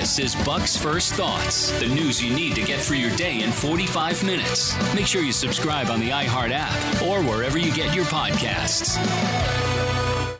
This is Buck's First Thoughts, the news you need to get through your day in 45 minutes. Make sure you subscribe on the iHeart app or wherever you get your podcasts.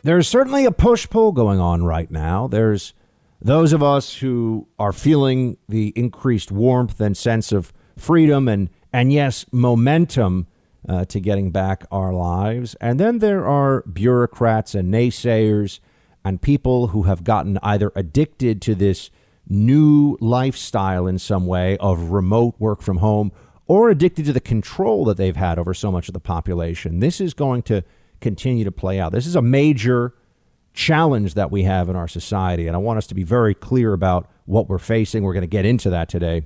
There's certainly a push pull going on right now. There's those of us who are feeling the increased warmth and sense of freedom and, and yes, momentum uh, to getting back our lives. And then there are bureaucrats and naysayers and people who have gotten either addicted to this new lifestyle in some way of remote work from home or addicted to the control that they've had over so much of the population. This is going to continue to play out. This is a major challenge that we have in our society. And I want us to be very clear about what we're facing. We're going to get into that today.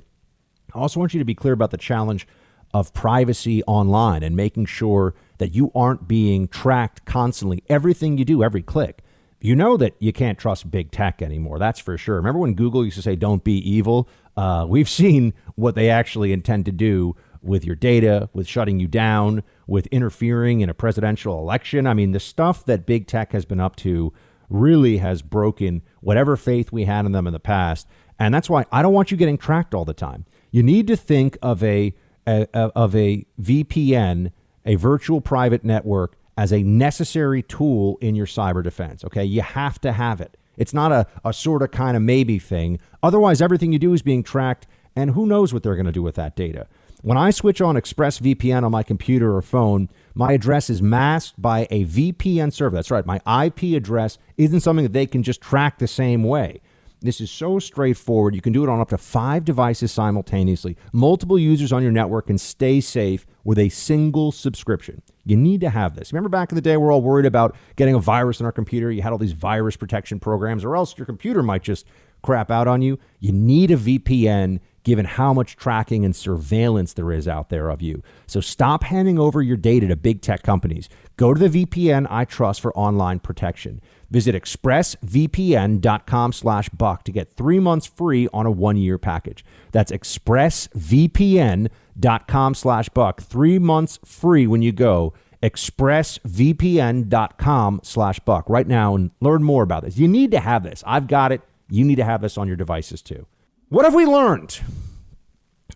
I also want you to be clear about the challenge of privacy online and making sure that you aren't being tracked constantly. Everything you do, every click. You know that you can't trust big tech anymore. That's for sure. Remember when Google used to say, don't be evil? Uh, we've seen what they actually intend to do with your data, with shutting you down, with interfering in a presidential election. I mean, the stuff that big tech has been up to really has broken whatever faith we had in them in the past. And that's why I don't want you getting tracked all the time. You need to think of a, a, a of a VPN, a virtual private network, as a necessary tool in your cyber defense. Okay, you have to have it. It's not a, a sort of kind of maybe thing. Otherwise, everything you do is being tracked, and who knows what they're going to do with that data. When I switch on ExpressVPN on my computer or phone, my address is masked by a VPN server. That's right, my IP address isn't something that they can just track the same way. This is so straightforward. You can do it on up to five devices simultaneously, multiple users on your network, and stay safe with a single subscription. You need to have this. Remember back in the day, we're all worried about getting a virus in our computer. You had all these virus protection programs, or else your computer might just crap out on you. You need a VPN given how much tracking and surveillance there is out there of you. So stop handing over your data to big tech companies. Go to the VPN I trust for online protection. Visit expressvpn.com slash buck to get three months free on a one-year package. That's expressvpn.com slash buck. Three months free when you go. expressvpn.com slash buck right now and learn more about this. You need to have this. I've got it. You need to have this on your devices too. What have we learned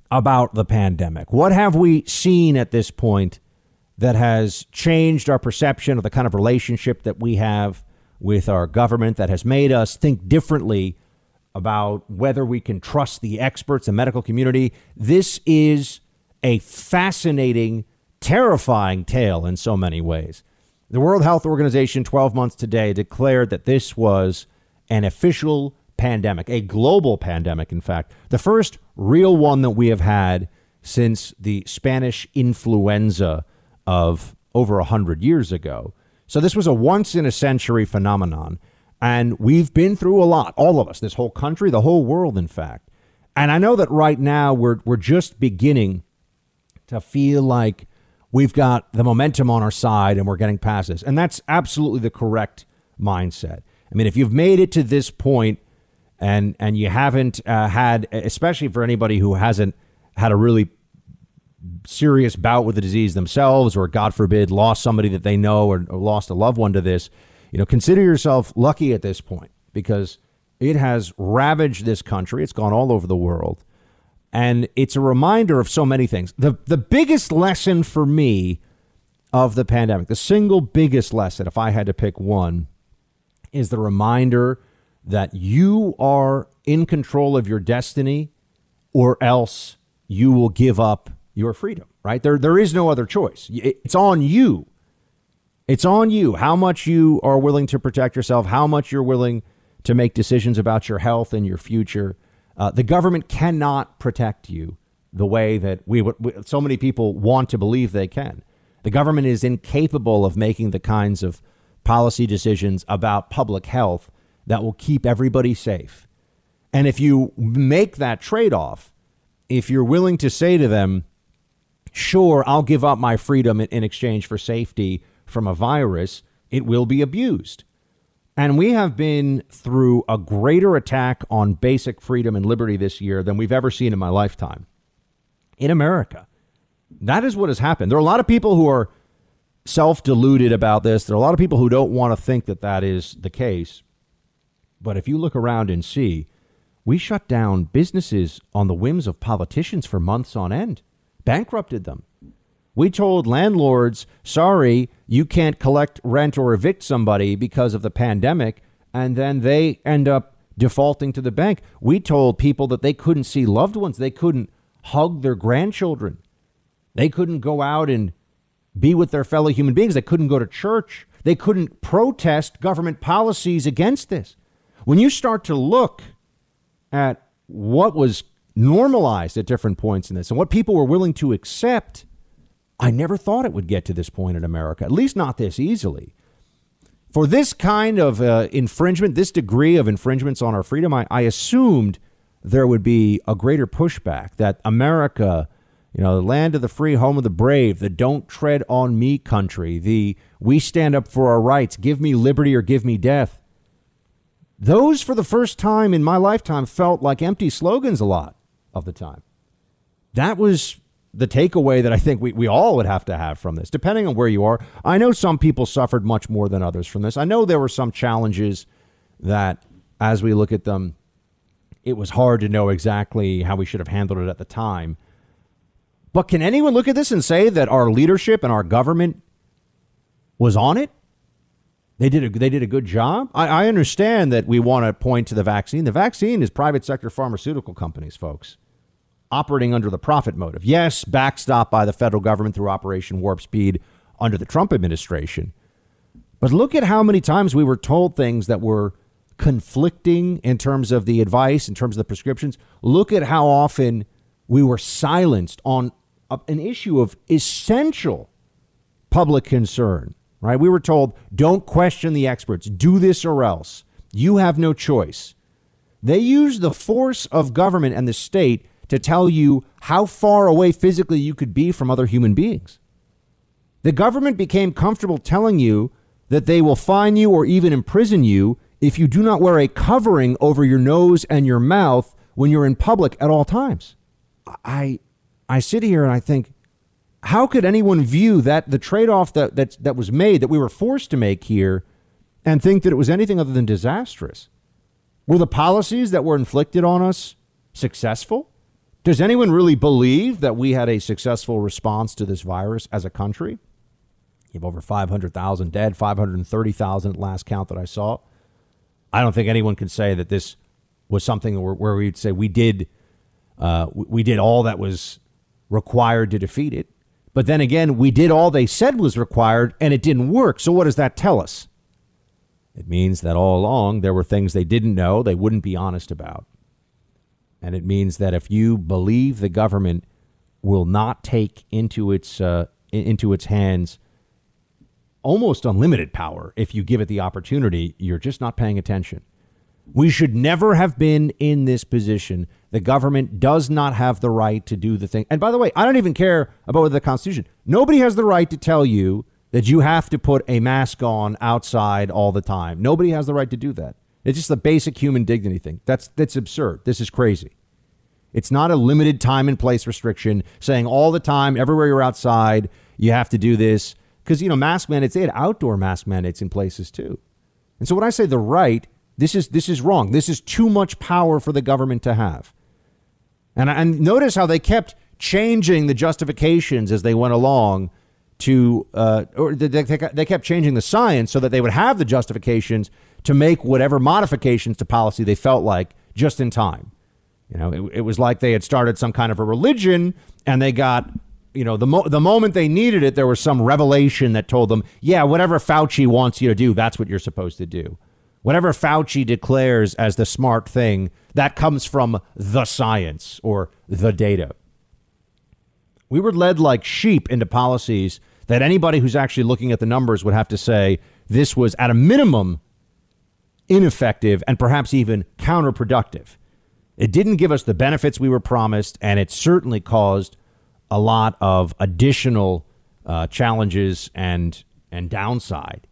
about the pandemic? What have we seen at this point that has changed our perception of the kind of relationship that we have with our government, that has made us think differently about whether we can trust the experts and medical community? This is a fascinating, terrifying tale in so many ways. The World Health Organization, 12 months today, declared that this was an official pandemic, a global pandemic, in fact, the first real one that we have had since the Spanish influenza of over 100 years ago. So this was a once in a century phenomenon. And we've been through a lot, all of us, this whole country, the whole world, in fact. And I know that right now we're, we're just beginning to feel like we've got the momentum on our side and we're getting past this. And that's absolutely the correct mindset. I mean, if you've made it to this point and and you haven't uh, had, especially for anybody who hasn't had a really serious bout with the disease themselves, or God forbid, lost somebody that they know or, or lost a loved one to this, you know, consider yourself lucky at this point because it has ravaged this country. It's gone all over the world. And it's a reminder of so many things. The the biggest lesson for me of the pandemic, the single biggest lesson, if I had to pick one, is the reminder that you are in control of your destiny or else you will give up your freedom, right? There, there is no other choice. It's on you. It's on you how much you are willing to protect yourself, how much you're willing to make decisions about your health and your future. Uh, the government cannot protect you the way that we, we so many people want to believe they can. The government is incapable of making the kinds of policy decisions about public health that will keep everybody safe. And if you make that trade off, if you're willing to say to them, sure, I'll give up my freedom in exchange for safety from a virus, it will be abused. And we have been through a greater attack on basic freedom and liberty this year than we've ever seen in my lifetime in America. That is what has happened. There are a lot of people who are self deluded about this. There are a lot of people who don't want to think that that is the case. But if you look around and see We shut down businesses on the whims of politicians for months on end, bankrupted them. We told landlords, sorry, you can't collect rent or evict somebody because of the pandemic, and then they end up defaulting to the bank. We told people that they couldn't see loved ones, they couldn't hug their grandchildren, they couldn't go out and be with their fellow human beings, they couldn't go to church, they couldn't protest government policies against this. When you start to look at what was normalized at different points in this and what people were willing to accept, I never thought it would get to this point in America, at least not this easily. For this kind of uh, infringement, this degree of infringements on our freedom, I, I assumed there would be a greater pushback that America, you know, the land of the free, home of the brave, the don't tread on me country, the we stand up for our rights, give me liberty or give me death. Those, for the first time in my lifetime, felt like empty slogans a lot of the time. That was the takeaway that I think we, we all would have to have from this, depending on where you are. I know some people suffered much more than others from this. I know there were some challenges that, as we look at them, it was hard to know exactly how we should have handled it at the time. But can anyone look at this and say that our leadership and our government was on it? They did a, they did a good job. I, I understand that we want to point to the vaccine. The vaccine is private sector pharmaceutical companies, folks operating under the profit motive. Yes, backstopped by the federal government through Operation Warp Speed under the Trump administration. But look at how many times we were told things that were conflicting in terms of the advice, in terms of the prescriptions. Look at how often we were silenced on an issue of essential public concern, right? We were told, don't question the experts, do this or else. You have no choice. They use the force of government and the state to tell you how far away physically you could be from other human beings. The government became comfortable telling you that they will fine you or even imprison you if you do not wear a covering over your nose and your mouth when you're in public at all times. I I sit here and I think how could anyone view that the trade-off that that that was made that we were forced to make here and think that it was anything other than disastrous? Were the policies that were inflicted on us successful? Does anyone really believe that we had a successful response to this virus as a country? You have over 500,000 dead, 530,000 last count that I saw. I don't think anyone can say that this was something where, where we'd say we did uh, we did all that was required to defeat it. But then again, we did all they said was required and it didn't work. So what does that tell us? It means that all along there were things they didn't know, they wouldn't be honest about. And it means that if you believe the government will not take into its uh, into its hands almost unlimited power if you give it the opportunity, you're just not paying attention. We should never have been in this position. The government does not have the right to do the thing. And by the way, I don't even care about the Constitution. Nobody has the right to tell you that you have to put a mask on outside all the time. Nobody has the right to do that. It's just a basic human dignity thing. That's that's absurd. This is crazy. It's not a limited time and place restriction saying all the time, everywhere you're outside, you have to do this. Because, you know, mask mandates, they had outdoor mask mandates in places too. And so when I say the right, this is this is wrong. This is too much power for the government to have. And, and notice how they kept changing the justifications as they went along to, uh, or they, they kept changing the science so that they would have the justifications to make whatever modifications to policy they felt like just in time. You know, it, it was like they had started some kind of a religion and they got you know, the mo- the moment they needed it, there was some revelation that told them, yeah, whatever Fauci wants you to do, that's what you're supposed to do. Whatever Fauci declares as the smart thing, that comes from the science or the data. We were led like sheep into policies that anybody who's actually looking at the numbers would have to say this was at a minimum ineffective and perhaps even counterproductive. It didn't give us the benefits we were promised, and it certainly caused a lot of additional uh, challenges and and downside.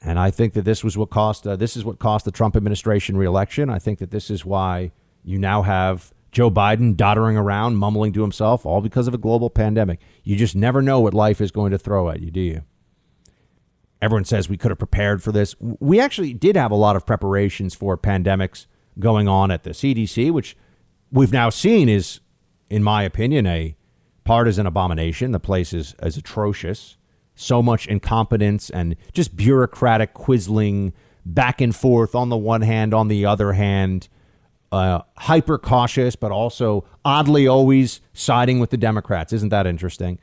And I think that this was what cost. Uh, this is what cost the Trump administration reelection. I think that this is why you now have Joe Biden doddering around, mumbling to himself, all because of a global pandemic. You just never know what life is going to throw at you, do you? Everyone says we could have prepared for this. We actually did have a lot of preparations for pandemics going on at the CDC, which we've now seen is, in my opinion, a partisan abomination. The place is, is atrocious. So much incompetence and just bureaucratic quizzling back and forth on the one hand, on the other hand, uh, hyper cautious, but also oddly always siding with the Democrats. Isn't that interesting?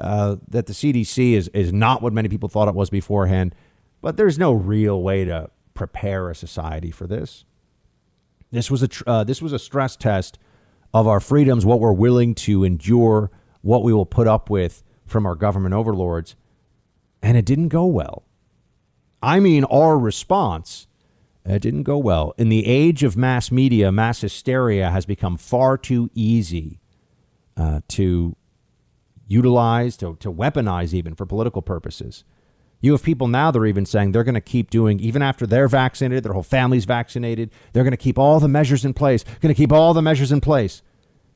Uh, that the CDC is, is not what many people thought it was beforehand, but there's no real way to prepare a society for this. This was a tr- uh, this was a stress test of our freedoms, what we're willing to endure, what we will put up with from our government overlords, and it didn't go well. I mean, our response it didn't go well. In the age of mass media, mass hysteria has become far too easy uh, to utilize, to, to weaponize, even for political purposes. You have people now that are even saying they're going to keep doing, even after they're vaccinated, their whole family's vaccinated, they're going to keep all the measures in place, going to keep all the measures in place.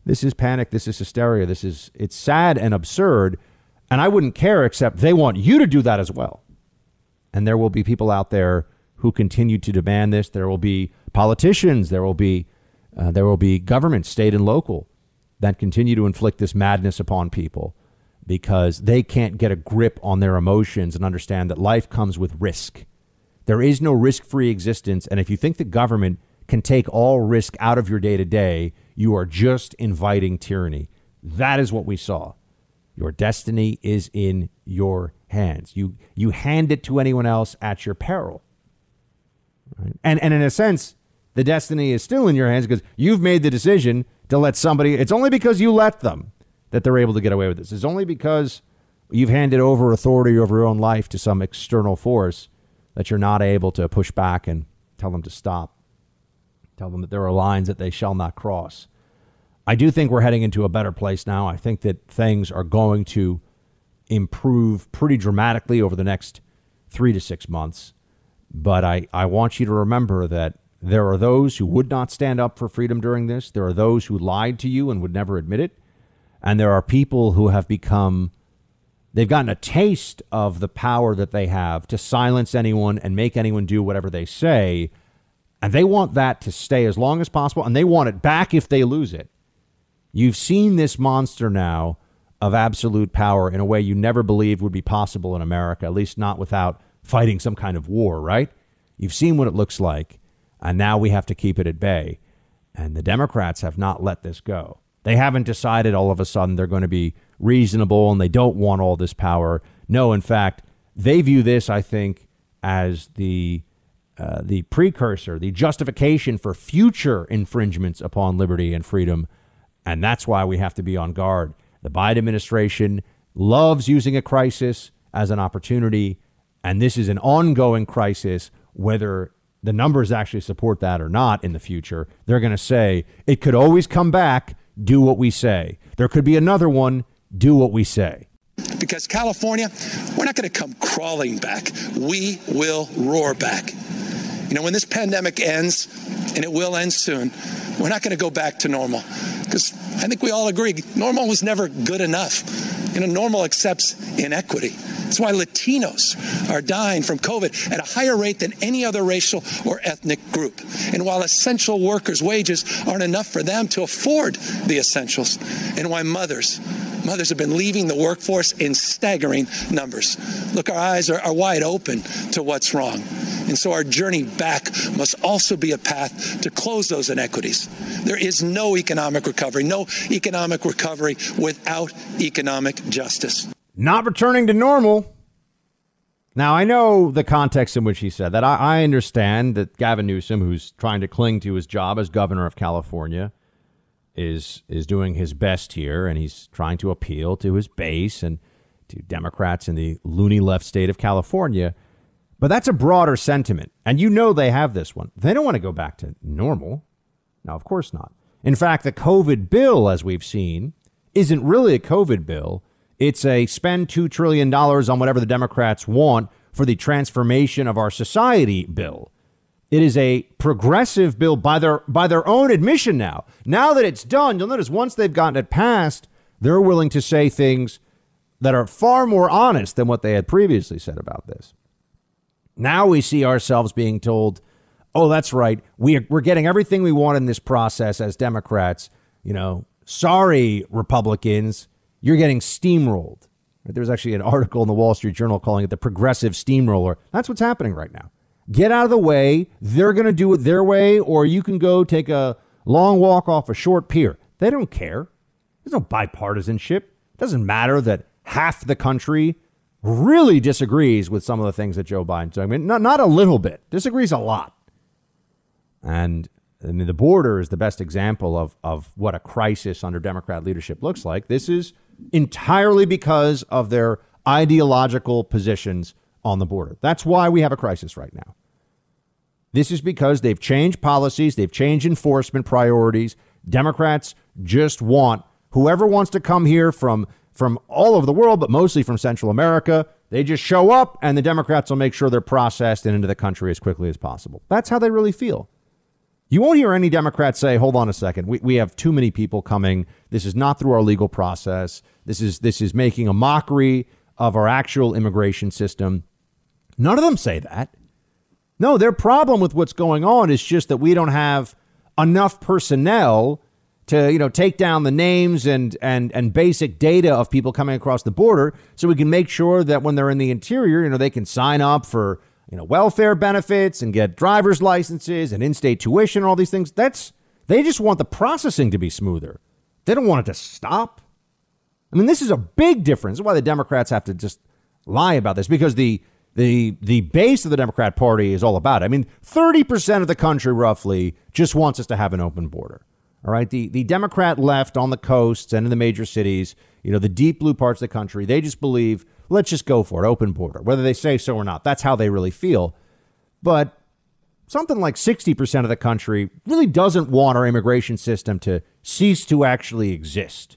This is panic. This is hysteria. This is, it's sad and absurd. And I wouldn't care except they want you to do that as well. And there will be people out there who continue to demand this. There will be politicians. There will be, uh, there will be governments, state and local, that continue to inflict this madness upon people because they can't get a grip on their emotions and understand that life comes with risk. There is no risk free existence. And if you think the government can take all risk out of your day to day, you are just inviting tyranny. That is what we saw. Your destiny is in your hands. You, you hand it to anyone else at your peril. Right? And, and in a sense, the destiny is still in your hands because you've made the decision to let somebody, it's only because you let them that they're able to get away with this. It's only because you've handed over authority over your own life to some external force that you're not able to push back and tell them to stop. Tell them that there are lines that they shall not cross. I do think we're heading into a better place now. I think that things are going to improve pretty dramatically over the next three to six months. But I, I want you to remember that there are those who would not stand up for freedom during this. There are those who lied to you and would never admit it. And there are people who have become, they've gotten a taste of the power that they have to silence anyone and make anyone do whatever they say. And they want that to stay as long as possible. And they want it back if they lose it. You've seen this monster now of absolute power in a way you never believed would be possible in America, at least not without fighting some kind of war, right? You've seen what it looks like. And now we have to keep it at bay. And the Democrats have not let this go. They haven't decided all of a sudden they're going to be reasonable and they don't want all this power. No, in fact, they view this, I think, as the uh, the precursor, the justification for future infringements upon liberty and freedom, and that's why we have to be on guard. The Biden administration loves using a crisis as an opportunity, and this is an ongoing crisis, whether the numbers actually support that or not in the future. They're going to say it could always come back do what we say. There could be another one, do what we say. Because California, we're not going to come crawling back. We will roar back. You know, when this pandemic ends, and it will end soon, we're not going to go back to normal. Because I think we all agree normal was never good enough. You know, normal accepts inequity. That's why Latinos are dying from COVID at a higher rate than any other racial or ethnic group. And while essential workers' wages aren't enough for them to afford the essentials, and why mothers mothers have been leaving the workforce in staggering numbers. Look, our eyes are, are, wide open to what's wrong. And so our journey back must also be a path to close those inequities. There is no economic recovery, no economic recovery without economic justice not returning to normal. Now, I know the context in which he said that. I, I, understand that Gavin Newsom, who's trying to cling to his job as governor of California, is is doing his best here, and he's trying to appeal to his base and to Democrats in the loony left state of California. But that's a broader sentiment, and you know they have this one. They don't want to go back to normal. Now, of course not. In fact, the COVID bill, as we've seen, isn't really a COVID bill it's a spend $2 trillion on whatever the Democrats want for the transformation of our society bill. It is a progressive bill by their by their own admission now. Now that it's done, you'll notice once they've gotten it passed, they're willing to say things that are far more honest than what they had previously said about this. Now we see ourselves being told oh, that's right. We are, we're getting everything we want in this process as Democrats. You know, sorry, Republicans, you're getting steamrolled. There's actually an article in the Wall Street Journal calling it the progressive steamroller. That's what's happening right now. Get out of the way. They're going to do it their way, or you can go take a long walk off a short pier. They don't care. There's no bipartisanship. It doesn't matter that half the country really disagrees with some of the things that Joe Biden's doing. I mean, not, not a little bit, disagrees a lot. And I mean, the border is the best example of, of what a crisis under Democrat leadership looks like. This is entirely because of their ideological positions on the border. That's why we have a crisis right now. This is because they've changed policies, they've changed enforcement priorities. Democrats just want whoever wants to come here from from all over the world, but mostly from Central America. They just show up, and the Democrats will make sure they're processed and into the country as quickly as possible. That's how they really feel. You won't hear any Democrats say, hold on a second, we, we have too many people coming. This is not through our legal process. This is this is making a mockery of our actual immigration system. None of them say that. No, their problem with what's going on is just that we don't have enough personnel to you know take down the names and and and basic data of people coming across the border so we can make sure that when they're in the interior you know they can sign up for you know welfare benefits and get driver's licenses and in-state tuition and all these things that's they just want the processing to be smoother they don't want it to stop i mean this is a big difference why the democrats have to just lie about this because the the the base of the democrat party is all about it. i mean 30% of the country roughly just wants us to have an open border all right. The, the Democrat left on the coasts and in the major cities, you know, the deep blue parts of the country, they just believe, let's just go for it, open border, whether they say so or not. That's how they really feel. But something like 60% of the country really doesn't want our immigration system to cease to actually exist.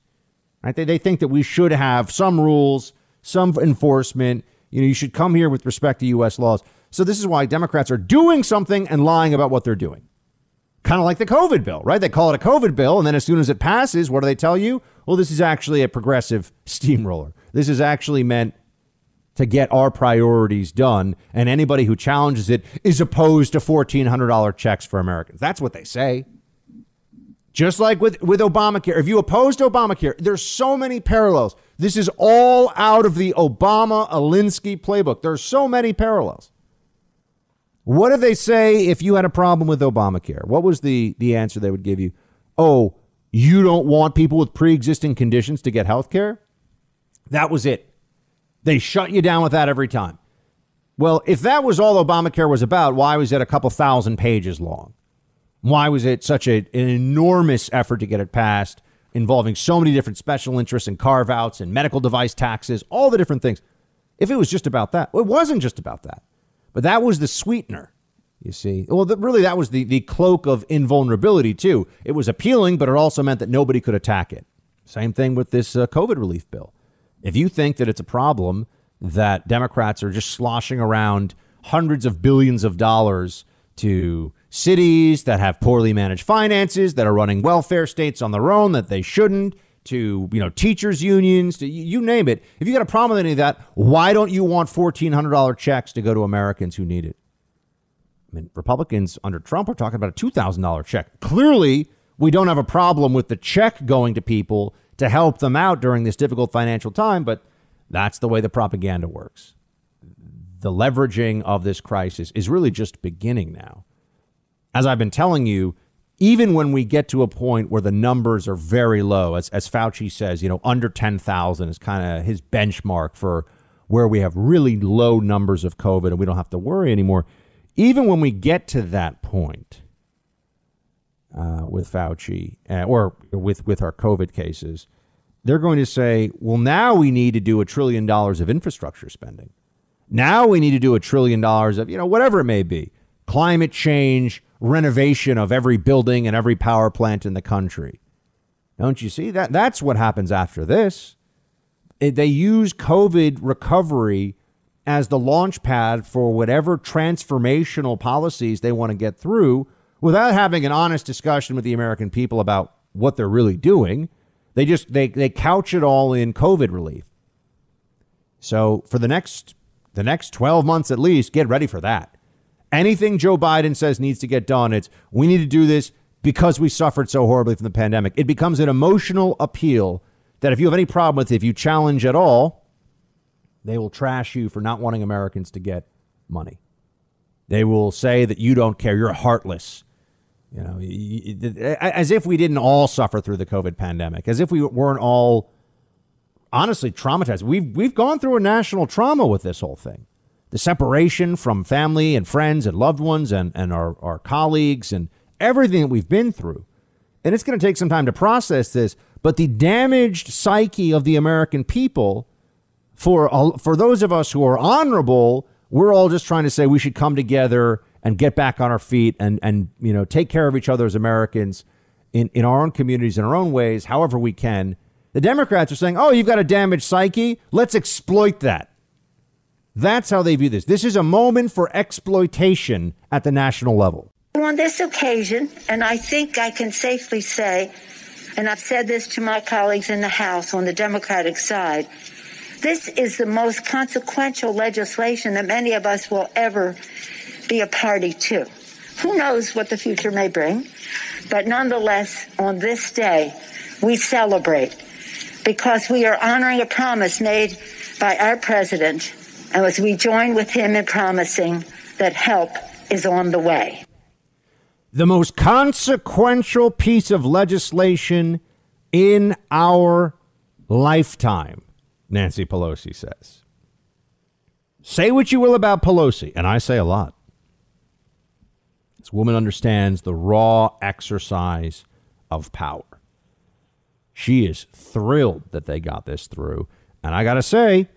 Right? They, they think that we should have some rules, some enforcement. You know, you should come here with respect to U.S. laws. So this is why Democrats are doing something and lying about what they're doing. Kind of like the COVID bill, right? They call it a COVID bill, and then as soon as it passes, what do they tell you? Well, this is actually a progressive steamroller. This is actually meant to get our priorities done, and anybody who challenges it is opposed to $1,400 checks for Americans. That's what they say. Just like with, with Obamacare. If you opposed Obamacare, there's so many parallels. This is all out of the Obama Alinsky playbook. There's so many parallels. What do they say if you had a problem with Obamacare? What was the, the answer they would give you? Oh, you don't want people with pre existing conditions to get health care? That was it. They shut you down with that every time. Well, if that was all Obamacare was about, why was it a couple thousand pages long? Why was it such a, an enormous effort to get it passed, involving so many different special interests and carve outs and medical device taxes, all the different things? If it was just about that, well, it wasn't just about that. But that was the sweetener, you see. Well, the, really, that was the, the cloak of invulnerability, too. It was appealing, but it also meant that nobody could attack it. Same thing with this uh, COVID relief bill. If you think that it's a problem that Democrats are just sloshing around hundreds of billions of dollars to cities that have poorly managed finances, that are running welfare states on their own, that they shouldn't, to you know teachers unions to you name it. If you got a problem with any of that why don't you want $1400 checks to go to americans who need it? I mean republicans under trump are talking about a $2000 check. Clearly we don't have a problem with the check going to people to help them out during this difficult financial time but that's the way the propaganda works the leveraging of this crisis is really just beginning now as i've been telling you even when we get to a point where the numbers are very low, as, as Fauci says, you know, under 10,000 is kind of his benchmark for where we have really low numbers of COVID and we don't have to worry anymore. Even when we get to that point uh, with Fauci uh, or with, with our COVID cases, they're going to say, well, now we need to do a trillion dollars of infrastructure spending. Now we need to do a trillion dollars of, you know, whatever it may be, climate change, renovation of every building and every power plant in the country. Don't you see that? That's what happens after this. they use COVID recovery as the launch pad for whatever transformational policies they want to get through without having an honest discussion with the American people about what they're really doing. They just they they couch it all in COVID relief. So for the next the next 12 months at least, get ready for that. Anything Joe Biden says needs to get done, it's we need to do this because we suffered so horribly from the pandemic. It becomes an emotional appeal that if you have any problem with it, if you challenge at all, they will trash you for not wanting Americans to get money. They will say that you don't care, you're heartless. You know, as if we didn't all suffer through the COVID pandemic, as if we weren't all honestly traumatized. We've we've gone through a national trauma with this whole thing. The separation from family and friends and loved ones and, and our, our colleagues and everything that we've been through. And it's going to take some time to process this, but the damaged psyche of the American people for for those of us who are honorable, we're all just trying to say we should come together and get back on our feet and and you know take care of each other as Americans in in our own communities in our own ways, however we can. The Democrats are saying, "Oh, you've got a damaged psyche. Let's exploit that." That's how they view this. This is a moment for exploitation at the national level. On this occasion, and I think I can safely say, and I've said this to my colleagues in the House on the Democratic side, this is the most consequential legislation that many of us will ever be a party to. Who knows what the future may bring? But nonetheless, on this day, we celebrate because we are honoring a promise made by our president, and as we join with him in promising that help is on the way. The most consequential piece of legislation in our lifetime, Nancy Pelosi says. Say what you will about Pelosi, and I say a lot. Woman understands the raw exercise of power. She is thrilled that they got this through. And I got to say,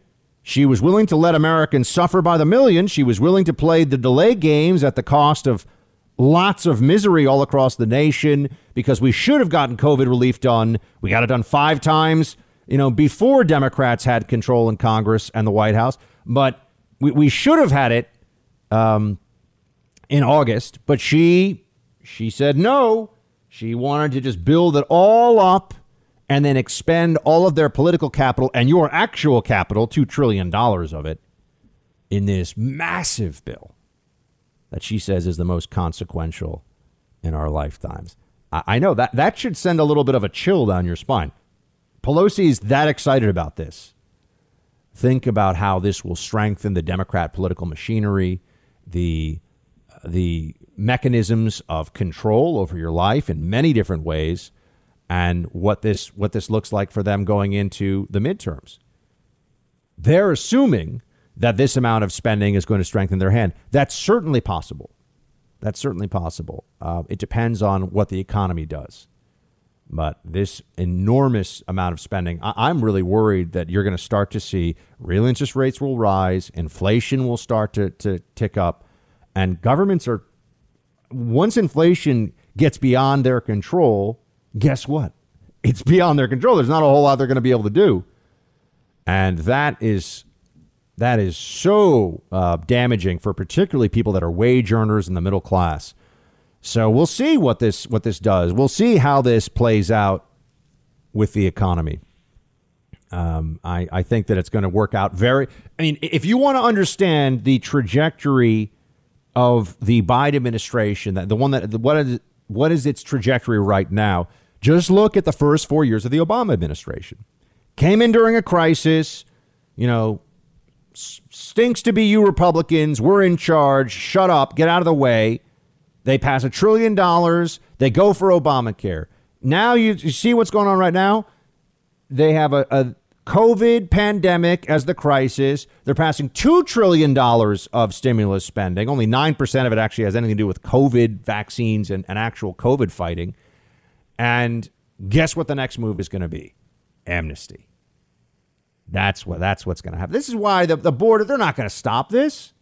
she was willing to let Americans suffer by the millions. She was willing to play the delay games at the cost of lots of misery all across the nation because we should have gotten COVID relief done. We got it done five times, you know, before Democrats had control in Congress and the White House. But we, we should have had it um, in August, but she she said no. She wanted to just build it all up and then expend all of their political capital and your actual capital, $2 trillion of it, in this massive bill that she says is the most consequential in our lifetimes. I, I know that that should send a little bit of a chill down your spine. Pelosi's that excited about this. Think about how this will strengthen the Democrat political machinery, the the mechanisms of control over your life in many different ways and what this what this looks like for them going into the midterms. They're assuming that this amount of spending is going to strengthen their hand. That's certainly possible. That's certainly possible. Uh, it depends on what the economy does. But this enormous amount of spending, I- I'm really worried that you're going to start to see real interest rates will rise, inflation will start to, to tick up, and governments are, once inflation gets beyond their control, guess what? It's beyond their control. There's not a whole lot they're going to be able to do. And that is that is so uh, damaging for particularly people that are wage earners in the middle class. So we'll see what this what this does. We'll see how this plays out with the economy. Um, I, I think that it's going to work out very. I mean, if you want to understand the trajectory of the Biden administration, that the one that what is what is its trajectory right now? Just look at the first four years of the Obama administration. Came in during a crisis, you know, stinks to be you Republicans. We're in charge. Shut up. Get out of the way. They pass a trillion dollars. They go for Obamacare. Now you, you see what's going on right now? They have a, a COVID pandemic as the crisis. They're passing $2 trillion of stimulus spending. Only 9% of it actually has anything to do with COVID vaccines and, and actual COVID fighting. And guess what the next move is going to be? Amnesty. That's what that's what's going to happen. This is why the, the border they're not going to stop this.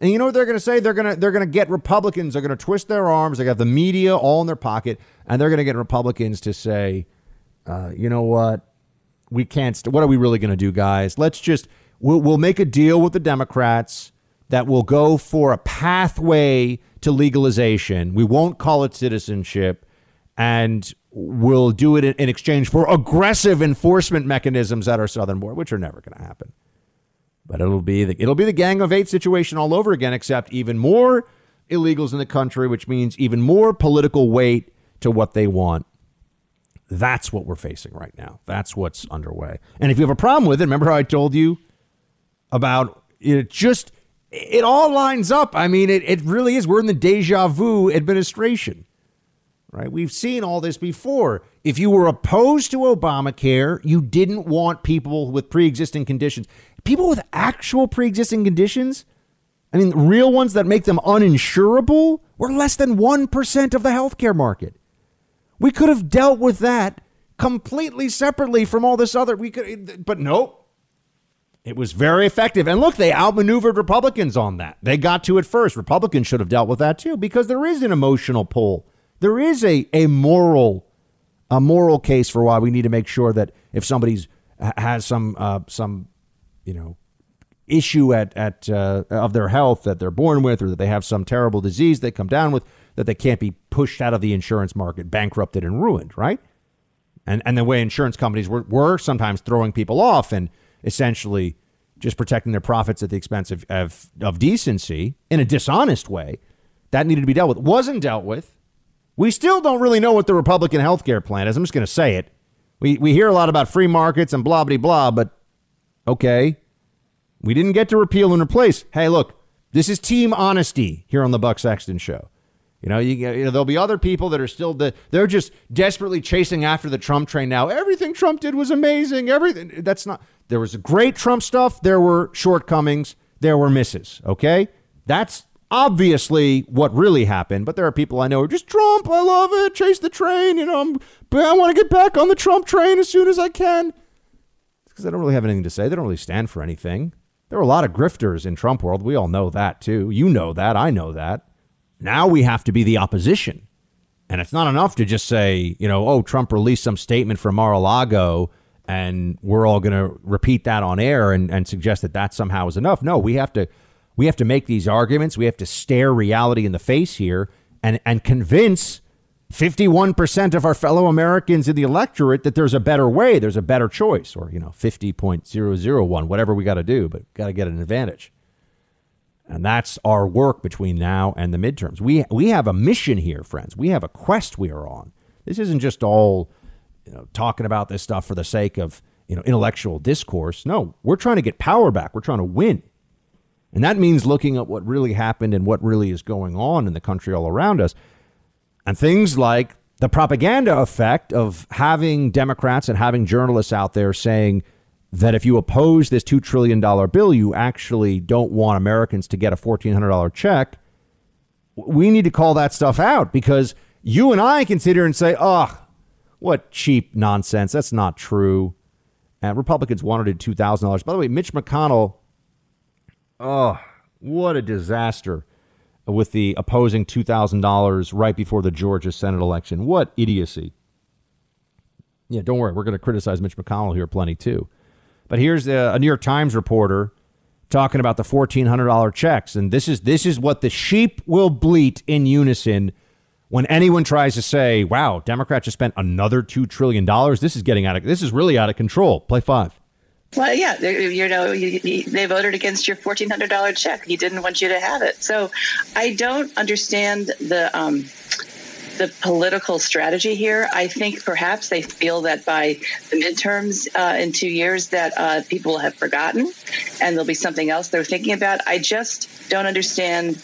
And you know what they're going to say? They're going to they're going to get Republicans. They're going to twist their arms. They got the media all in their pocket, and they're going to get Republicans to say, uh, you know what? We can't. St- what are we really going to do, guys? Let's just we'll, we'll make a deal with the Democrats that will go for a pathway to legalization. We won't call it citizenship, and we'll do it in, in exchange for aggressive enforcement mechanisms at our southern border, which are never going to happen. But it'll be the, it'll be the Gang of Eight situation all over again, except even more illegals in the country, which means even more political weight to what they want. That's what we're facing right now. That's what's underway. And if you have a problem with it, remember how I told you about it just it all lines up. I mean, it, it really is. We're in the deja vu administration, right? We've seen all this before. If you were opposed to Obamacare, you didn't want people with pre existing conditions. People with actual pre existing conditions, I mean, real ones that make them uninsurable, were less than 1% of the healthcare market. We could have dealt with that completely separately from all this other. We could, but nope. It was very effective. And look, they outmaneuvered Republicans on that. They got to it first. Republicans should have dealt with that too, because there is an emotional pull. There is a, a moral a moral case for why we need to make sure that if somebody's has some uh, some you know issue at at uh, of their health that they're born with, or that they have some terrible disease they come down with, that they can't be pushed out of the insurance market, bankrupted and ruined, right? And and the way insurance companies were, were sometimes throwing people off and essentially just protecting their profits at the expense of, of, of decency in a dishonest way, that needed to be dealt with. Wasn't dealt with. We still don't really know what the Republican health care plan is. I'm just going to say it. We, we hear a lot about free markets and blah, blah, blah, but okay. We didn't get to repeal and replace. Hey, look, this is team honesty here on the Buck Sexton show. You know, you, you, know, there'll be other people that are still the, they're just desperately chasing after the Trump train now. Everything Trump did was amazing. Everything that's not. There was great Trump stuff. There were shortcomings. There were misses. Okay, that's obviously what really happened. But there are people I know who are just Trump. I love it. Chase the train. You know, I'm, I want to get back on the Trump train as soon as I can. Because they don't really have anything to say. They don't really stand for anything. There are a lot of grifters in Trump world. We all know that too. You know that. I know that. Now we have to be the opposition. And it's not enough to just say, you know, oh, Trump released some statement from Mar-a-Lago and we're all going to repeat that on air and, and suggest that that somehow is enough. No, we have to we have to make these arguments. We have to stare reality in the face here and, and convince 51% of our fellow Americans in the electorate that there's a better way, there's a better choice, or, you know, 50.001, whatever we got to do, but got to get an advantage. And that's our work between now and the midterms. We we have a mission here, friends. We have a quest we are on. This isn't just all you know talking about this stuff for the sake of you know intellectual discourse. No, we're trying to get power back. We're trying to win. And that means looking at what really happened and what really is going on in the country all around us. And things like the propaganda effect of having Democrats and having journalists out there saying that if you oppose this $2 trillion bill, you actually don't want Americans to get a $1,400 check. We need to call that stuff out because you and I can sit here and say, oh, what cheap nonsense. That's not true. And Republicans wanted $2,000. By the way, Mitch McConnell, oh, what a disaster with the opposing $2,000 right before the Georgia Senate election. What idiocy. Yeah, don't worry. We're going to criticize Mitch McConnell here plenty, too. But here's a, a New York Times reporter talking about the $1,400 checks. And this is, this is what the sheep will bleat in unison when anyone tries to say, wow, Democrats just spent another $2 trillion. This is getting out of, this is really out of control. Play five. Well, yeah, you know, they voted against your fourteen hundred dollar check. He didn't want you to have it. So, I don't understand the um, the political strategy here. I think perhaps they feel that by the midterms uh, in two years that uh, people have forgotten, and there'll be something else they're thinking about. I just don't understand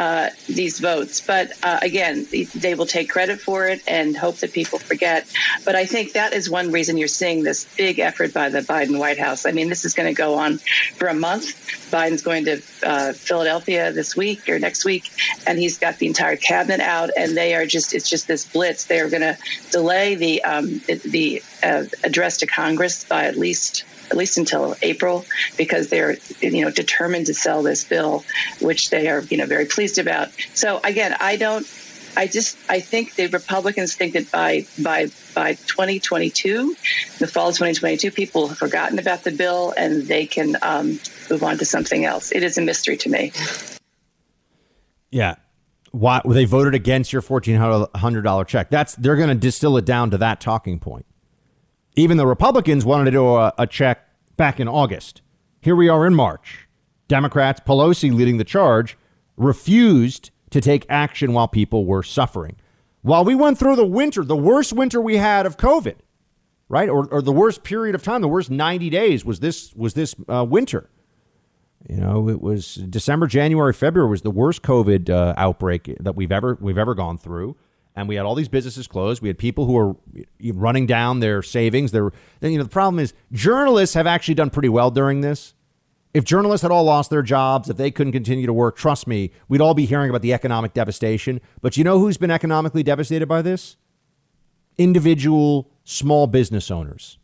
uh, these votes. But uh, again, they will take credit for it and hope that people forget. But I think that is one reason you're seeing this big effort by the Biden White House. I mean, this is going to go on for a month. Biden's going to uh, Philadelphia this week or next week, and he's got the entire cabinet out, and they are just, it's just this blitz. They are going to delay the, um, the uh, address to Congress by at least at least until April, because they're you know determined to sell this bill, which they are you know very pleased about. So again, I don't. I just I think the Republicans think that by by by 2022, the fall of 2022, people have forgotten about the bill and they can um, move on to something else. It is a mystery to me. Yeah, why they voted against your fourteen hundred dollar check? That's they're going to distill it down to that talking point even the Republicans wanted to do a, a check back in August. Here we are in March. Democrats, Pelosi leading the charge, refused to take action while people were suffering. While we went through the winter, the worst winter we had of COVID, right? Or, or the worst period of time, the worst 90 days was this was this uh, winter. You know, it was December, January, February was the worst COVID uh, outbreak that we've ever we've ever gone through, and we had all these businesses closed. We had people who were running down their savings. They're, you know, the problem is journalists have actually done pretty well during this. If journalists had all lost their jobs, if they couldn't continue to work, trust me, we'd all be hearing about the economic devastation. But you know who's been economically devastated by this? Individual small business owners.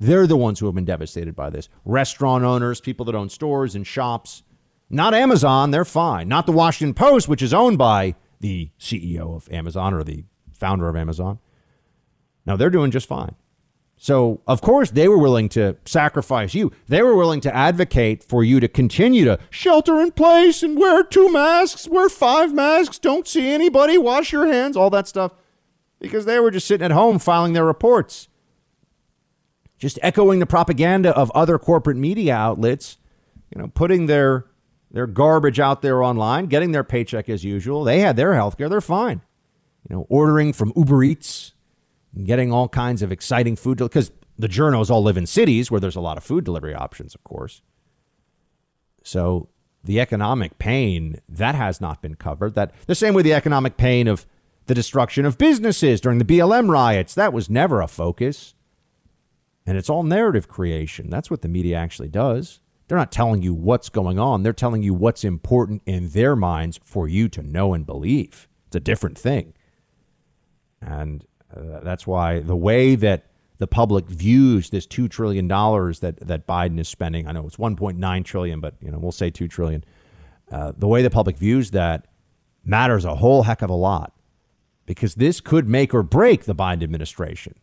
They're the ones who have been devastated by this. Restaurant owners, people that own stores and shops. Not Amazon, they're fine. Not the Washington Post, which is owned by the CEO of Amazon or the founder of Amazon. Now they're doing just fine. So, of course, they were willing to sacrifice you. They were willing to advocate for you to continue to shelter in place and wear two masks, wear five masks, don't see anybody, wash your hands, all that stuff, because they were just sitting at home filing their reports just echoing the propaganda of other corporate media outlets, you know, putting their their garbage out there online, getting their paycheck as usual. They had their health care, they're fine. You know, ordering from Uber Eats getting all kinds of exciting food because the journos all live in cities where there's a lot of food delivery options, of course. So the economic pain that has not been covered. That the same way the economic pain of the destruction of businesses during the BLM riots, that was never a focus. And it's all narrative creation. That's what the media actually does. They're not telling you what's going on, they're telling you what's important in their minds for you to know and believe. It's a different thing. And uh, that's why the way that the public views this $2 trillion that, that Biden is spending, I know it's 1.9 trillion, but you know, we'll say 2 trillion. Uh, the way the public views that matters a whole heck of a lot because this could make or break the Biden administration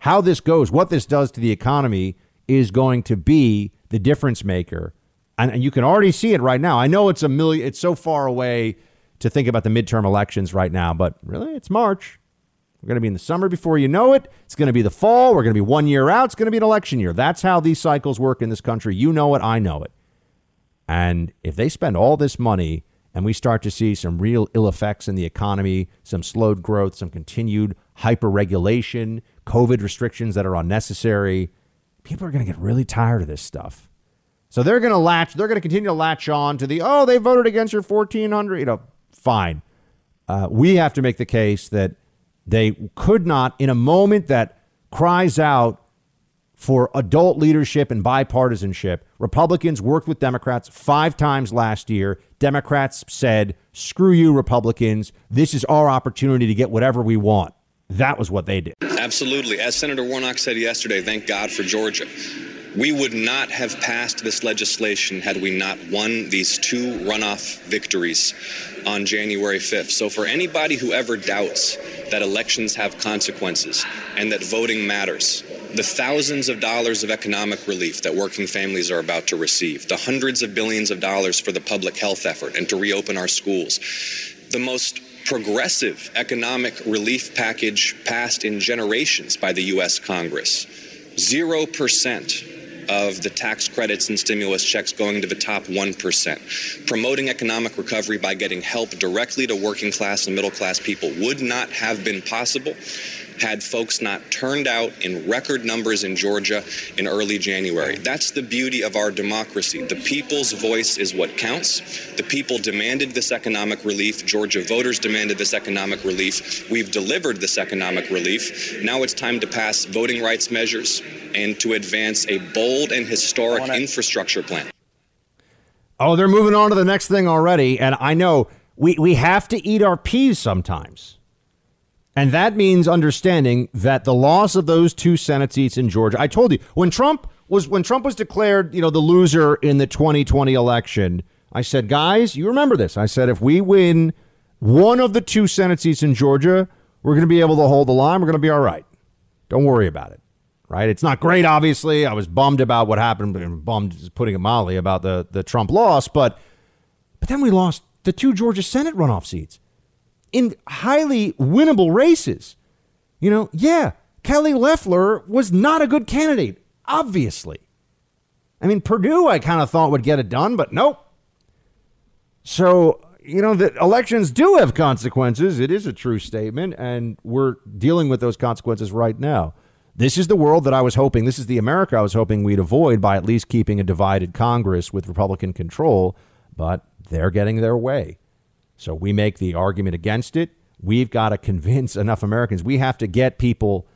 how this goes, what this does to the economy is going to be the difference maker. And, and you can already see it right now. I know it's a million, it's so far away to think about the midterm elections right now, but really, it's March. We're going to be in the summer before you know it. It's going to be the fall. We're going to be one year out. It's going to be an election year. That's how these cycles work in this country. You know it. I know it. And if they spend all this money and we start to see some real ill effects in the economy, some slowed growth, some continued hyper regulation, COVID restrictions that are unnecessary. People are going to get really tired of this stuff. So they're going to latch, they're going to continue to latch on to the, oh, they voted against your 1400, you know, fine. Uh, we have to make the case that they could not, in a moment that cries out for adult leadership and bipartisanship, Republicans worked with Democrats five times last year. Democrats said, screw you, Republicans. This is our opportunity to get whatever we want. That was what they did. Absolutely. As Senator Warnock said yesterday, thank God for Georgia. We would not have passed this legislation had we not won these two runoff victories on January 5th. So, for anybody who ever doubts that elections have consequences and that voting matters, the thousands of dollars of economic relief that working families are about to receive, the hundreds of billions of dollars for the public health effort and to reopen our schools, the most progressive economic relief package passed in generations by the U.S. Congress. 0% of the tax credits and stimulus checks going to the top 1%. Promoting economic recovery by getting help directly to working class and middle class people would not have been possible had folks not turned out in record numbers in Georgia in early January. That's the beauty of our democracy. The people's voice is what counts. The people demanded this economic relief. Georgia voters demanded this economic relief. We've delivered this economic relief. Now it's time to pass voting rights measures and to advance a bold and historic infrastructure plan. Oh, they're moving on to the next thing already. And I know we, we have to eat our peas sometimes. And that means understanding that the loss of those two Senate seats in Georgia. I told you when Trump was when Trump was declared, you know, the loser in the 2020 election, I said, "Guys, you remember this. I said if we win one of the two Senate seats in Georgia, we're going to be able to hold the line. We're going to be all right. Don't worry about it." Right? It's not great obviously. I was bummed about what happened, bummed putting it mildly about the the Trump loss, but but then we lost the two Georgia Senate runoff seats in highly winnable races. You know, yeah, Kelly Loeffler was not a good candidate, obviously. I mean, Perdue, I kind of thought would get it done, but nope. So, you know, that elections do have consequences. It is a true statement, and we're dealing with those consequences right now. This is the world that I was hoping, this is the America I was hoping we'd avoid by at least keeping a divided Congress with Republican control, but they're getting their way. So we make the argument against it. We've got to convince enough Americans. We have to get people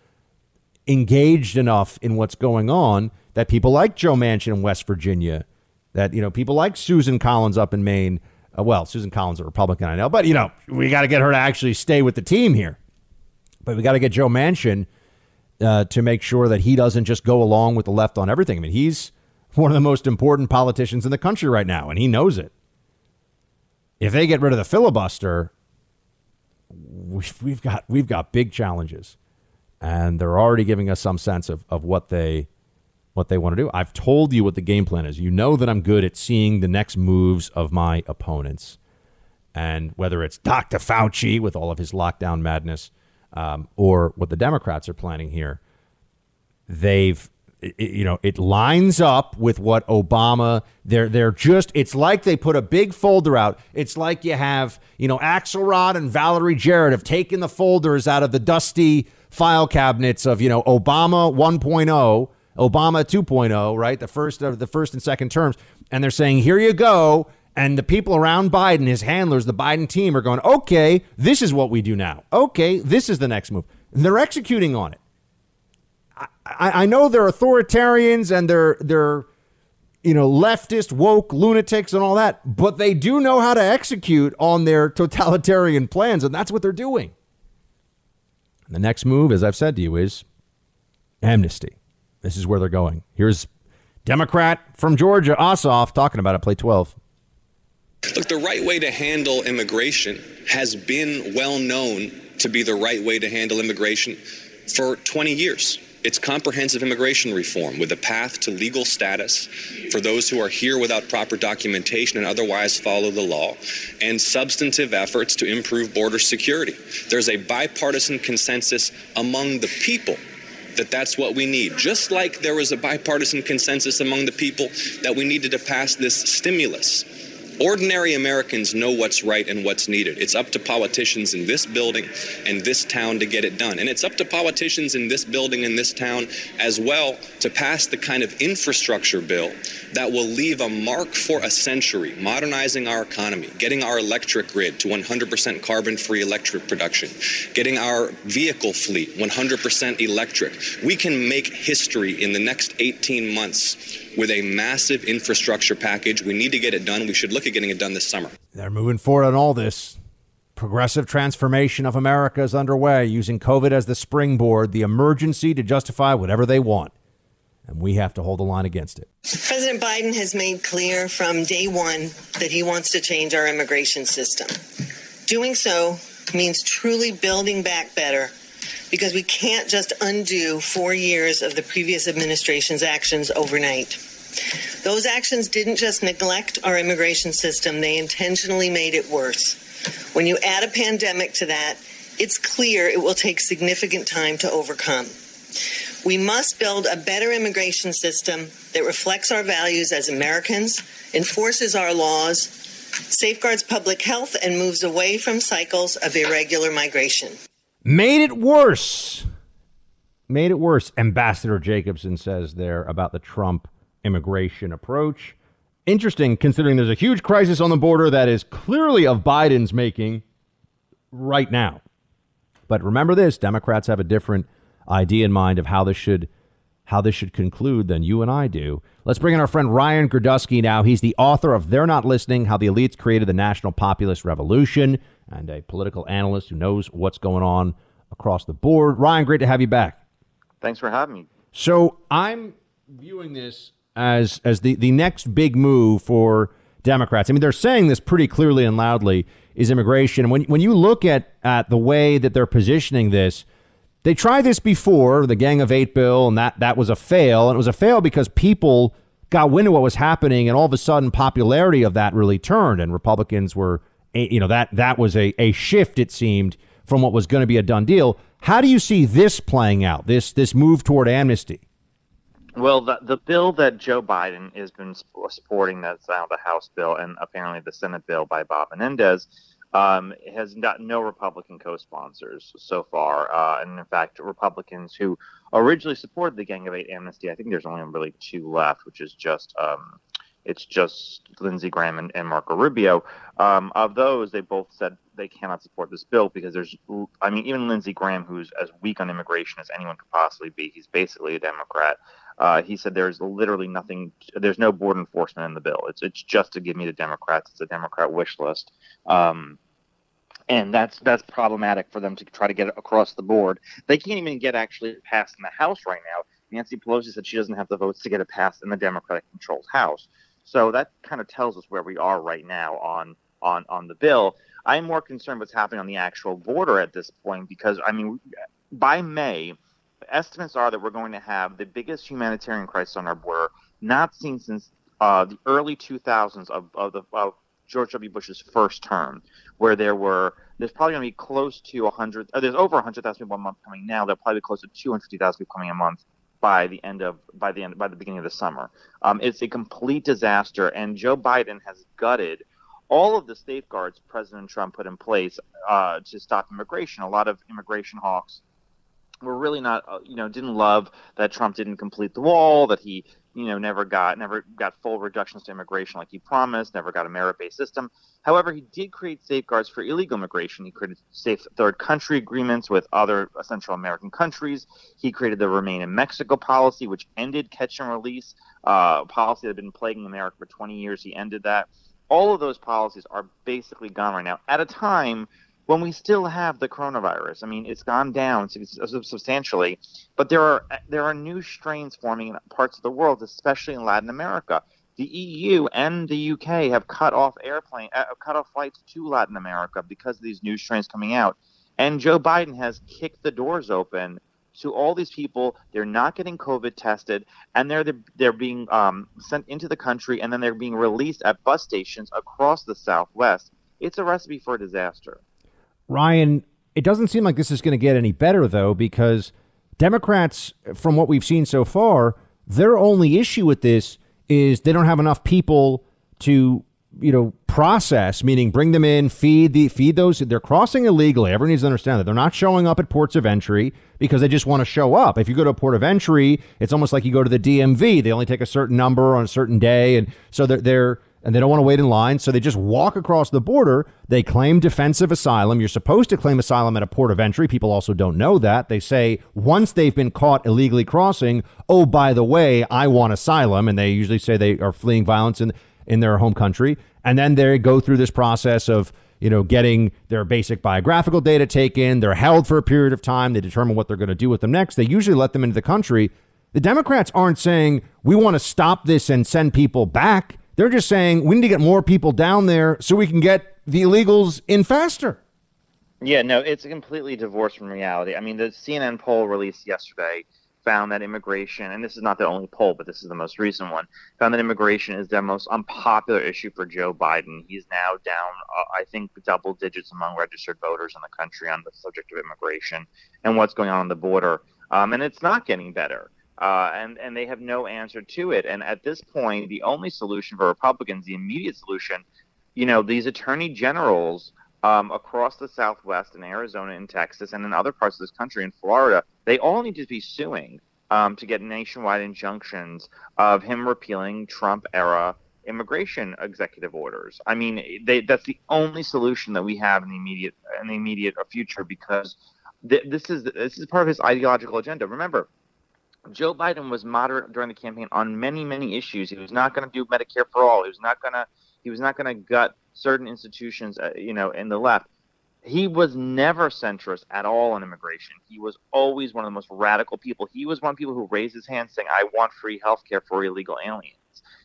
engaged enough in what's going on that people like Joe Manchin in West Virginia, that you know people like Susan Collins up in Maine. Uh, well, Susan Collins, a Republican, I know, but you know we got to get her to actually stay with the team here. But we got to get Joe Manchin uh, to make sure that he doesn't just go along with the left on everything. I mean, he's one of the most important politicians in the country right now, and he knows it. If they get rid of the filibuster, we've, we've got we've got big challenges and they're already giving us some sense of, of what they what they want to do. I've told you what the game plan is. You know that I'm good at seeing the next moves of my opponents, and whether it's Dr. Fauci with all of his lockdown madness, um, or what the Democrats are planning here, they've it, you know it lines up with what Obama they're they're just it's like they put a big folder out. It's like you have you know Axelrod and Valerie Jarrett have taken the folders out of the dusty file cabinets of you know Obama 1.0, Obama 2.0, right? The first of the first and second terms, and they're saying here you go. And the people around Biden, his handlers, the Biden team are going, okay, this is what we do now. Okay, this is the next move. And they're executing on it. I, I know they're authoritarians and they're they're you know leftist woke lunatics and all that, but they do know how to execute on their totalitarian plans, and that's what they're doing. The next move, as I've said to you, is amnesty. This is where they're going. Here's Democrat from Georgia, Ossoff, talking about it. Play 12. Look, the right way to handle immigration has been well known to be the right way to handle immigration for 20 years. It's comprehensive immigration reform with a path to legal status for those who are here without proper documentation and otherwise follow the law, and substantive efforts to improve border security. There's a bipartisan consensus among the people that that's what we need. Just like there was a bipartisan consensus among the people that we needed to pass this stimulus Ordinary Americans know what's right and what's needed. It's up to politicians in this building and this town to get it done. And it's up to politicians in this building and this town as well to pass the kind of infrastructure bill that will leave a mark for a century, modernizing our economy, getting our electric grid to 100% carbon free electric production, getting our vehicle fleet 100% electric. We can make history in the next 18 months with a massive infrastructure package. We need to get it done. We should look at getting it done this summer. They're moving forward on all this. Progressive transformation of America is underway, using COVID as the springboard, the emergency to justify whatever they want. And we have to hold the line against it. President Biden has made clear from day one that he wants to change our immigration system. Doing so means truly building back better because we can't just undo four years of the previous administration's actions overnight. Those actions didn't just neglect our immigration system, they intentionally made it worse. When you add a pandemic to that, it's clear it will take significant time to overcome. We must build a better immigration system that reflects our values as Americans, enforces our laws, safeguards public health, and moves away from cycles of irregular migration. Made it worse. Made it worse. Ambassador Jacobson says there about the Trump immigration approach. Interesting, considering there's a huge crisis on the border that is clearly of Biden's making right now. But remember this Democrats have a different idea in mind of how this should how this should conclude than you and I do. Let's bring in our friend Ryan Girdusky now. He's the author of They're Not Listening How the Elites Created the National Populist Revolution and a political analyst who knows what's going on across the board. Ryan, great to have you back. Thanks for having me. So I'm viewing this as as the, the next big move for Democrats. I mean, they're saying this pretty clearly and loudly is immigration. And when when you look at at the way that they're positioning this, they tried this before, the Gang of Eight bill, and that that was a fail. And it was a fail because people got wind of what was happening, and all of a sudden, popularity of that really turned, and Republicans were, eh, you know, that that was a a shift it seemed from what was going to be a done deal. How do you see this playing out? This this move toward amnesty? Well, the the bill that Joe Biden has been supporting, that's now the House bill, and apparently the Senate bill by Bob Menendez, um, has got no Republican co-sponsors so far, uh, and in fact, Republicans who originally supported the Gang of Eight amnesty, I think there's only really two left, which is just um, it's just Lindsey Graham and, and Marco Rubio. Um, of those, they both said they cannot support this bill because there's, I mean, even Lindsey Graham, who's as weak on immigration as anyone could possibly be, he's basically a Democrat. Uh, he said there's literally nothing, there's no board enforcement in the bill. It's it's just to give me the Democrats. It's a Democrat wish list. Um, and that's that's problematic for them to try to get it across the board. They can't even get actually passed in the House right now. Nancy Pelosi said she doesn't have the votes to get it passed in the Democratic-controlled House. So that kind of tells us where we are right now on on on the bill. I'm more concerned what's happening on the actual border at this point because I mean, by May, estimates are that we're going to have the biggest humanitarian crisis on our border not seen since uh, the early 2000s of, of, the, of George W. Bush's first term, where there were there's probably going to be close to 100. Uh, there's over 100,000 people a month coming now. There'll probably be close to 250,000 people coming a month by the end of by the end by the beginning of the summer. Um, it's a complete disaster, and Joe Biden has gutted all of the safeguards President Trump put in place uh, to stop immigration. A lot of immigration hawks were really not, uh, you know, didn't love that Trump didn't complete the wall, that he you know, never got never got full reductions to immigration like he promised, never got a merit-based system. However, he did create safeguards for illegal immigration. He created safe third country agreements with other Central American countries. He created the Remain in Mexico policy, which ended catch and release, uh, policy that had been plaguing America for 20 years. He ended that. All of those policies are basically gone right now at a time when we still have the coronavirus. I mean, it's gone down substantially, but there are there are new strains forming in parts of the world, especially in Latin America. The EU and the UK have cut off airplane, uh, cut off flights to Latin America because of these new strains coming out. And Joe Biden has kicked the doors open to all these people. They're not getting COVID tested, and they're they're being um, sent into the country, and then they're being released at bus stations across the Southwest. It's a recipe for disaster. Ryan, it doesn't seem like this is going to get any better, though, because Democrats, from what we've seen so far, their only issue with this is they don't have enough people to, you know, process, meaning bring them in, feed the feed those. They're crossing illegally. Everyone needs to understand that they're not showing up at ports of entry because they just want to show up. If you go to a port of entry, it's almost like you go to the DMV. They only take a certain number on a certain day, and so they're they're and they don't want to wait in line, so they just walk across the border. They claim defensive asylum. You're supposed to claim asylum at a port of entry. People also don't know that. They say once they've been caught illegally crossing, oh, by the way, I want asylum. And they usually say they are fleeing violence in, in their home country. And then they go through this process of, you know, getting their basic biographical data taken. They're held for a period of time. They determine what they're going to do with them next. They usually let them into the country. The Democrats aren't saying we want to stop this and send people back. They're just saying we need to get more people down there so we can get the illegals in faster. Yeah, no, it's completely divorced from reality. I mean, the CNN poll released yesterday found that immigration, and this is not the only poll, but this is the most recent one, found that immigration is the most unpopular issue for Joe Biden. He's now down, uh, I think, double digits among registered voters in the country on the subject of immigration and what's going on on the border. Um, and it's not getting better uh, and and they have no answer to it. And at this point, the only solution for Republicans, the immediate solution, you know, these attorney generals um, across the Southwest and Arizona and Texas and in other parts of this country in Florida, they all need to be suing um, to get nationwide injunctions of him repealing Trump era immigration executive orders. I mean, they, that's the only solution that we have in the immediate in the immediate future because th- this is this is part of his ideological agenda. Remember, Joe Biden was moderate during the campaign on many, many issues. He was not going to do Medicare for all. He was not going to. He was not going to gut certain institutions, uh, you know, in the left. He was never centrist at all on immigration. He was always one of the most radical people. He was one of the people who raised his hand saying, "I want free health care for illegal aliens."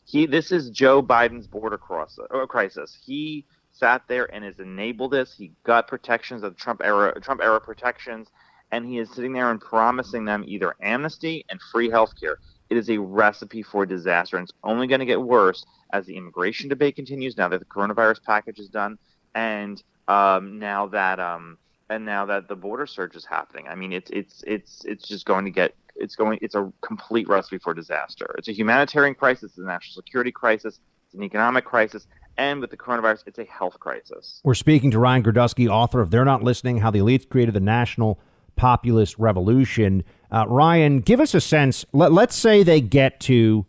He. This is Joe Biden's border cross, uh, crisis. He sat there and has enabled this. He got protections of Trump era Trump era protections and he is sitting there and promising them either amnesty and free health care. It is a recipe for disaster, and it's only going to get worse as the immigration debate continues. Now that the coronavirus package is done, and um, now that um, and now that the border surge is happening, I mean, it's it's it's it's just going to get it's going it's a complete recipe for disaster. It's a humanitarian crisis, it's a national security crisis, it's an economic crisis, and with the coronavirus, it's a health crisis. We're speaking to Ryan Girdusky, author of They're Not Listening How the Elites Created the National Populist Revolution. Uh, Ryan, give us a sense. Let, let's say they get to.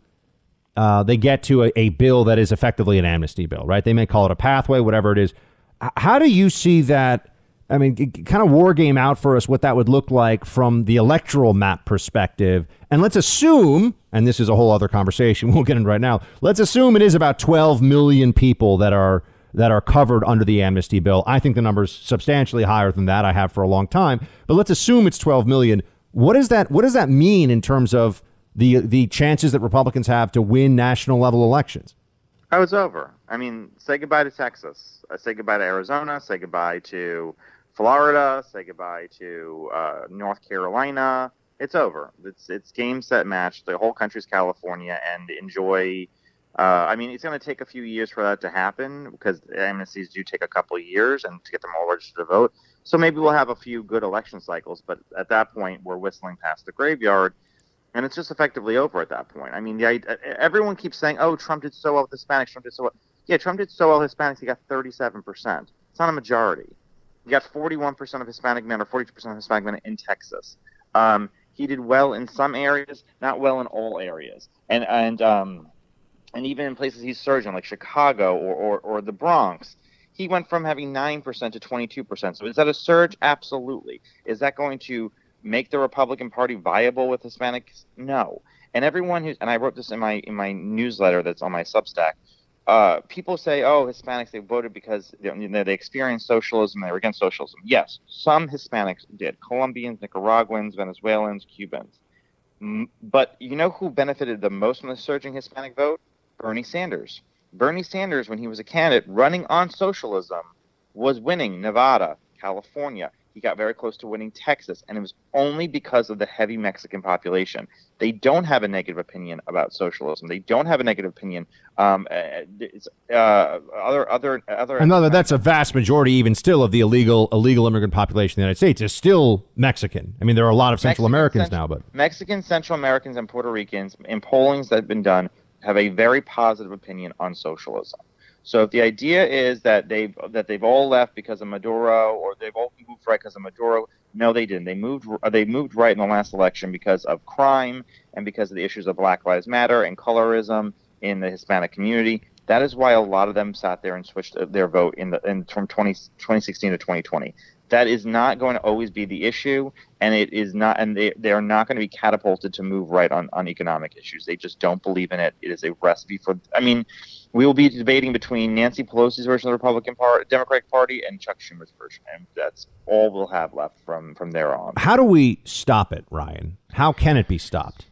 Uh, they get to a, a bill that is effectively an amnesty bill, right? They may call it a pathway, whatever it is. How do you see that? I mean, kind of war game out for us what that would look like from the electoral map perspective. And let's assume, and this is a whole other conversation we'll get into right now. Let's assume it is about 12 million people that are that are covered under the amnesty bill. I think the number's substantially higher than that. I have for a long time, but let's assume it's 12 million. What does that What does that mean in terms of the the chances that Republicans have to win national level elections? Oh, it's over. I mean, say goodbye to Texas. Uh, say goodbye to Arizona. Say goodbye to Florida. Say goodbye to uh, North Carolina. It's over. It's it's game set match. The whole country's California, and enjoy. Uh, I mean, it's going to take a few years for that to happen because amnesties do take a couple years and to get them all registered to vote. So maybe we'll have a few good election cycles, but at that point, we're whistling past the graveyard and it's just effectively over at that point. I mean, the, everyone keeps saying, "Oh, Trump did so well with Hispanics. Trump did so well." Yeah, Trump did so well with Hispanics. He got 37 percent. It's not a majority. He got 41 percent of Hispanic men or 42 percent of Hispanic men in Texas. Um, he did well in some areas, not well in all areas, and and um, and even in places he's surging like Chicago or, or, or the Bronx, he went from having nine percent to 22 percent. So is that a surge? Absolutely. Is that going to make the Republican Party viable with Hispanics? No. And everyone who's and I wrote this in my in my newsletter that's on my Substack. Uh, people say, "Oh, Hispanics they voted because they, you know, they experienced socialism. They were against socialism." Yes, some Hispanics did. Colombians, Nicaraguans, Venezuelans, Cubans. But you know who benefited the most from the surging Hispanic vote? Bernie Sanders. Bernie Sanders, when he was a candidate running on socialism, was winning Nevada, California. He got very close to winning Texas, and it was only because of the heavy Mexican population. They don't have a negative opinion about socialism. They don't have a negative opinion. Um, uh, other, other, other. Another. That's a vast majority, even still, of the illegal illegal immigrant population in the United States is still Mexican. I mean, there are a lot of Central Mexican, Americans Central, now, but Mexican, Central Americans, and Puerto Ricans in pollings that have been done have a very positive opinion on socialism. So if the idea is that they've that they've all left because of Maduro or they've all moved right because of Maduro, no, they didn't. They moved they moved right in the last election because of crime and because of the issues of Black Lives Matter and colorism in the Hispanic community. That is why a lot of them sat there and switched their vote in the in from 20, 2016 to 2020 that is not going to always be the issue and it is not and they, they are not going to be catapulted to move right on, on economic issues. They just don't believe in it. It is a recipe for i mean we will be debating between nancy pelosi's version of the republican party democratic party and chuck schumer's version and that's all we'll have left from from there on. How do we stop it ryan? How can it be stopped?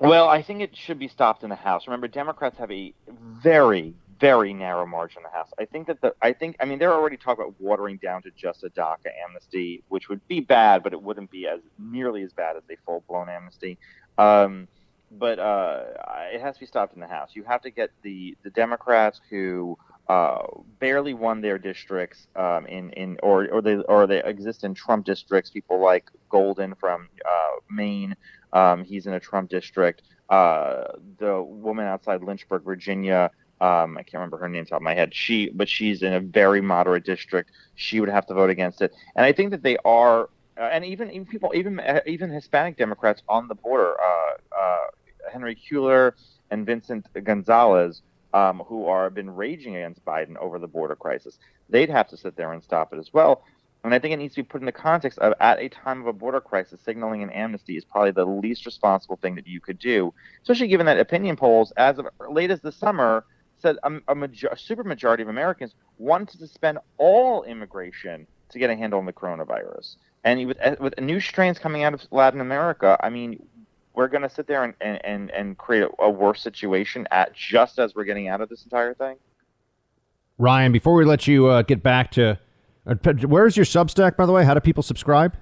Well, I think it should be stopped in the House. Remember, Democrats have a very, very narrow margin in the House. I think that the I think I mean they're already talking about watering down to just a DACA amnesty, which would be bad, but it wouldn't be as nearly as bad as a full blown amnesty. Um, but uh, it has to be stopped in the House. You have to get the the Democrats who uh, barely won their districts um, in in or or they or they exist in Trump districts. People like Golden from uh, Maine, um, he's in a Trump district. Uh, the woman outside Lynchburg, Virginia, um, I can't remember her name top of my head. She, but she's in a very moderate district. She would have to vote against it. And I think that they are, uh, and even even people, even uh, even Hispanic Democrats on the border, uh, uh, Henry Cuellar and Vincent Gonzalez, um, who are been raging against Biden over the border crisis, they'd have to sit there and stop it as well. And I think it needs to be put in the context of at a time of a border crisis, signaling an amnesty is probably the least responsible thing that you could do, especially given that opinion polls, as of late as the summer, said a, a, major, a super majority of Americans wanted to suspend all immigration to get a handle on the coronavirus. And with, with new strains coming out of Latin America, I mean, we're going to sit there and, and, and create a, a worse situation at just as we're getting out of this entire thing. Ryan, before we let you uh, get back to uh, where's your Substack, by the way? How do people subscribe?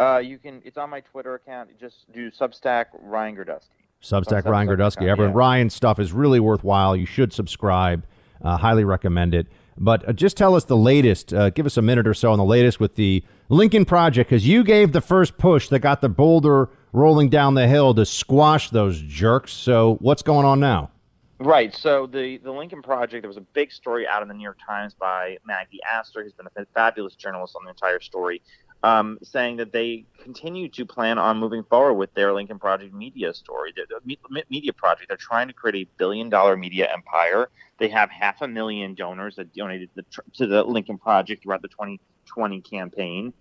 Uh, you can. It's on my Twitter account. Just do Substack Ryan Girdusky. Substack Ryan Girdusky. Everyone, yeah. Ryan's stuff is really worthwhile. You should subscribe. Uh, highly recommend it. But uh, just tell us the latest. Uh, give us a minute or so on the latest with the Lincoln Project, because you gave the first push that got the Boulder rolling down the hill to squash those jerks. So what's going on now? Right. So the the Lincoln Project, there was a big story out in the New York Times by Maggie Astor, who's been a fabulous journalist on the entire story, um, saying that they continue to plan on moving forward with their Lincoln Project media story, media project. They're trying to create a billion dollar media empire. They have half a million donors that donated the, to the Lincoln Project throughout the 2020 campaign,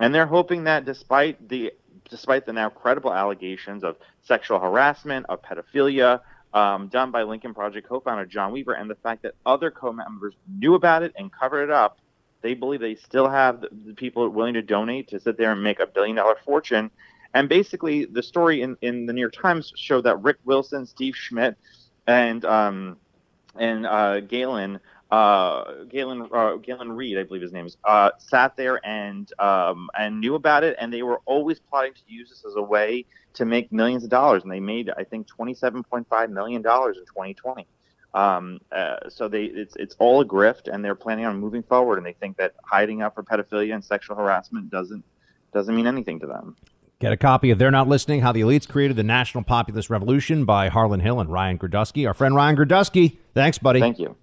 and they're hoping that despite the despite the now credible allegations of sexual harassment, of pedophilia, um, done by Lincoln Project co-founder John Weaver, and the fact that other co-members knew about it and covered it up, they believe they still have the, people willing to donate to sit there and make a billion-dollar fortune. And basically, the story in, in the New York Times showed that Rick Wilson, Steve Schmidt, and um, and uh, Galen uh, Galen uh, Galen Reed, I believe his name is, uh, sat there and um, and knew about it, and they were always plotting to use this as a way to make millions of dollars, and they made I think twenty seven point five million dollars in twenty twenty. Um, uh, so they it's it's all a grift, and they're planning on moving forward, and they think that hiding up for pedophilia and sexual harassment doesn't doesn't mean anything to them. Get a copy of They're Not Listening How the Elites Created the National Populist Revolution by Harlan Hill and Ryan Girdusky. Our friend Ryan Girdusky. Thanks, buddy. Thank you.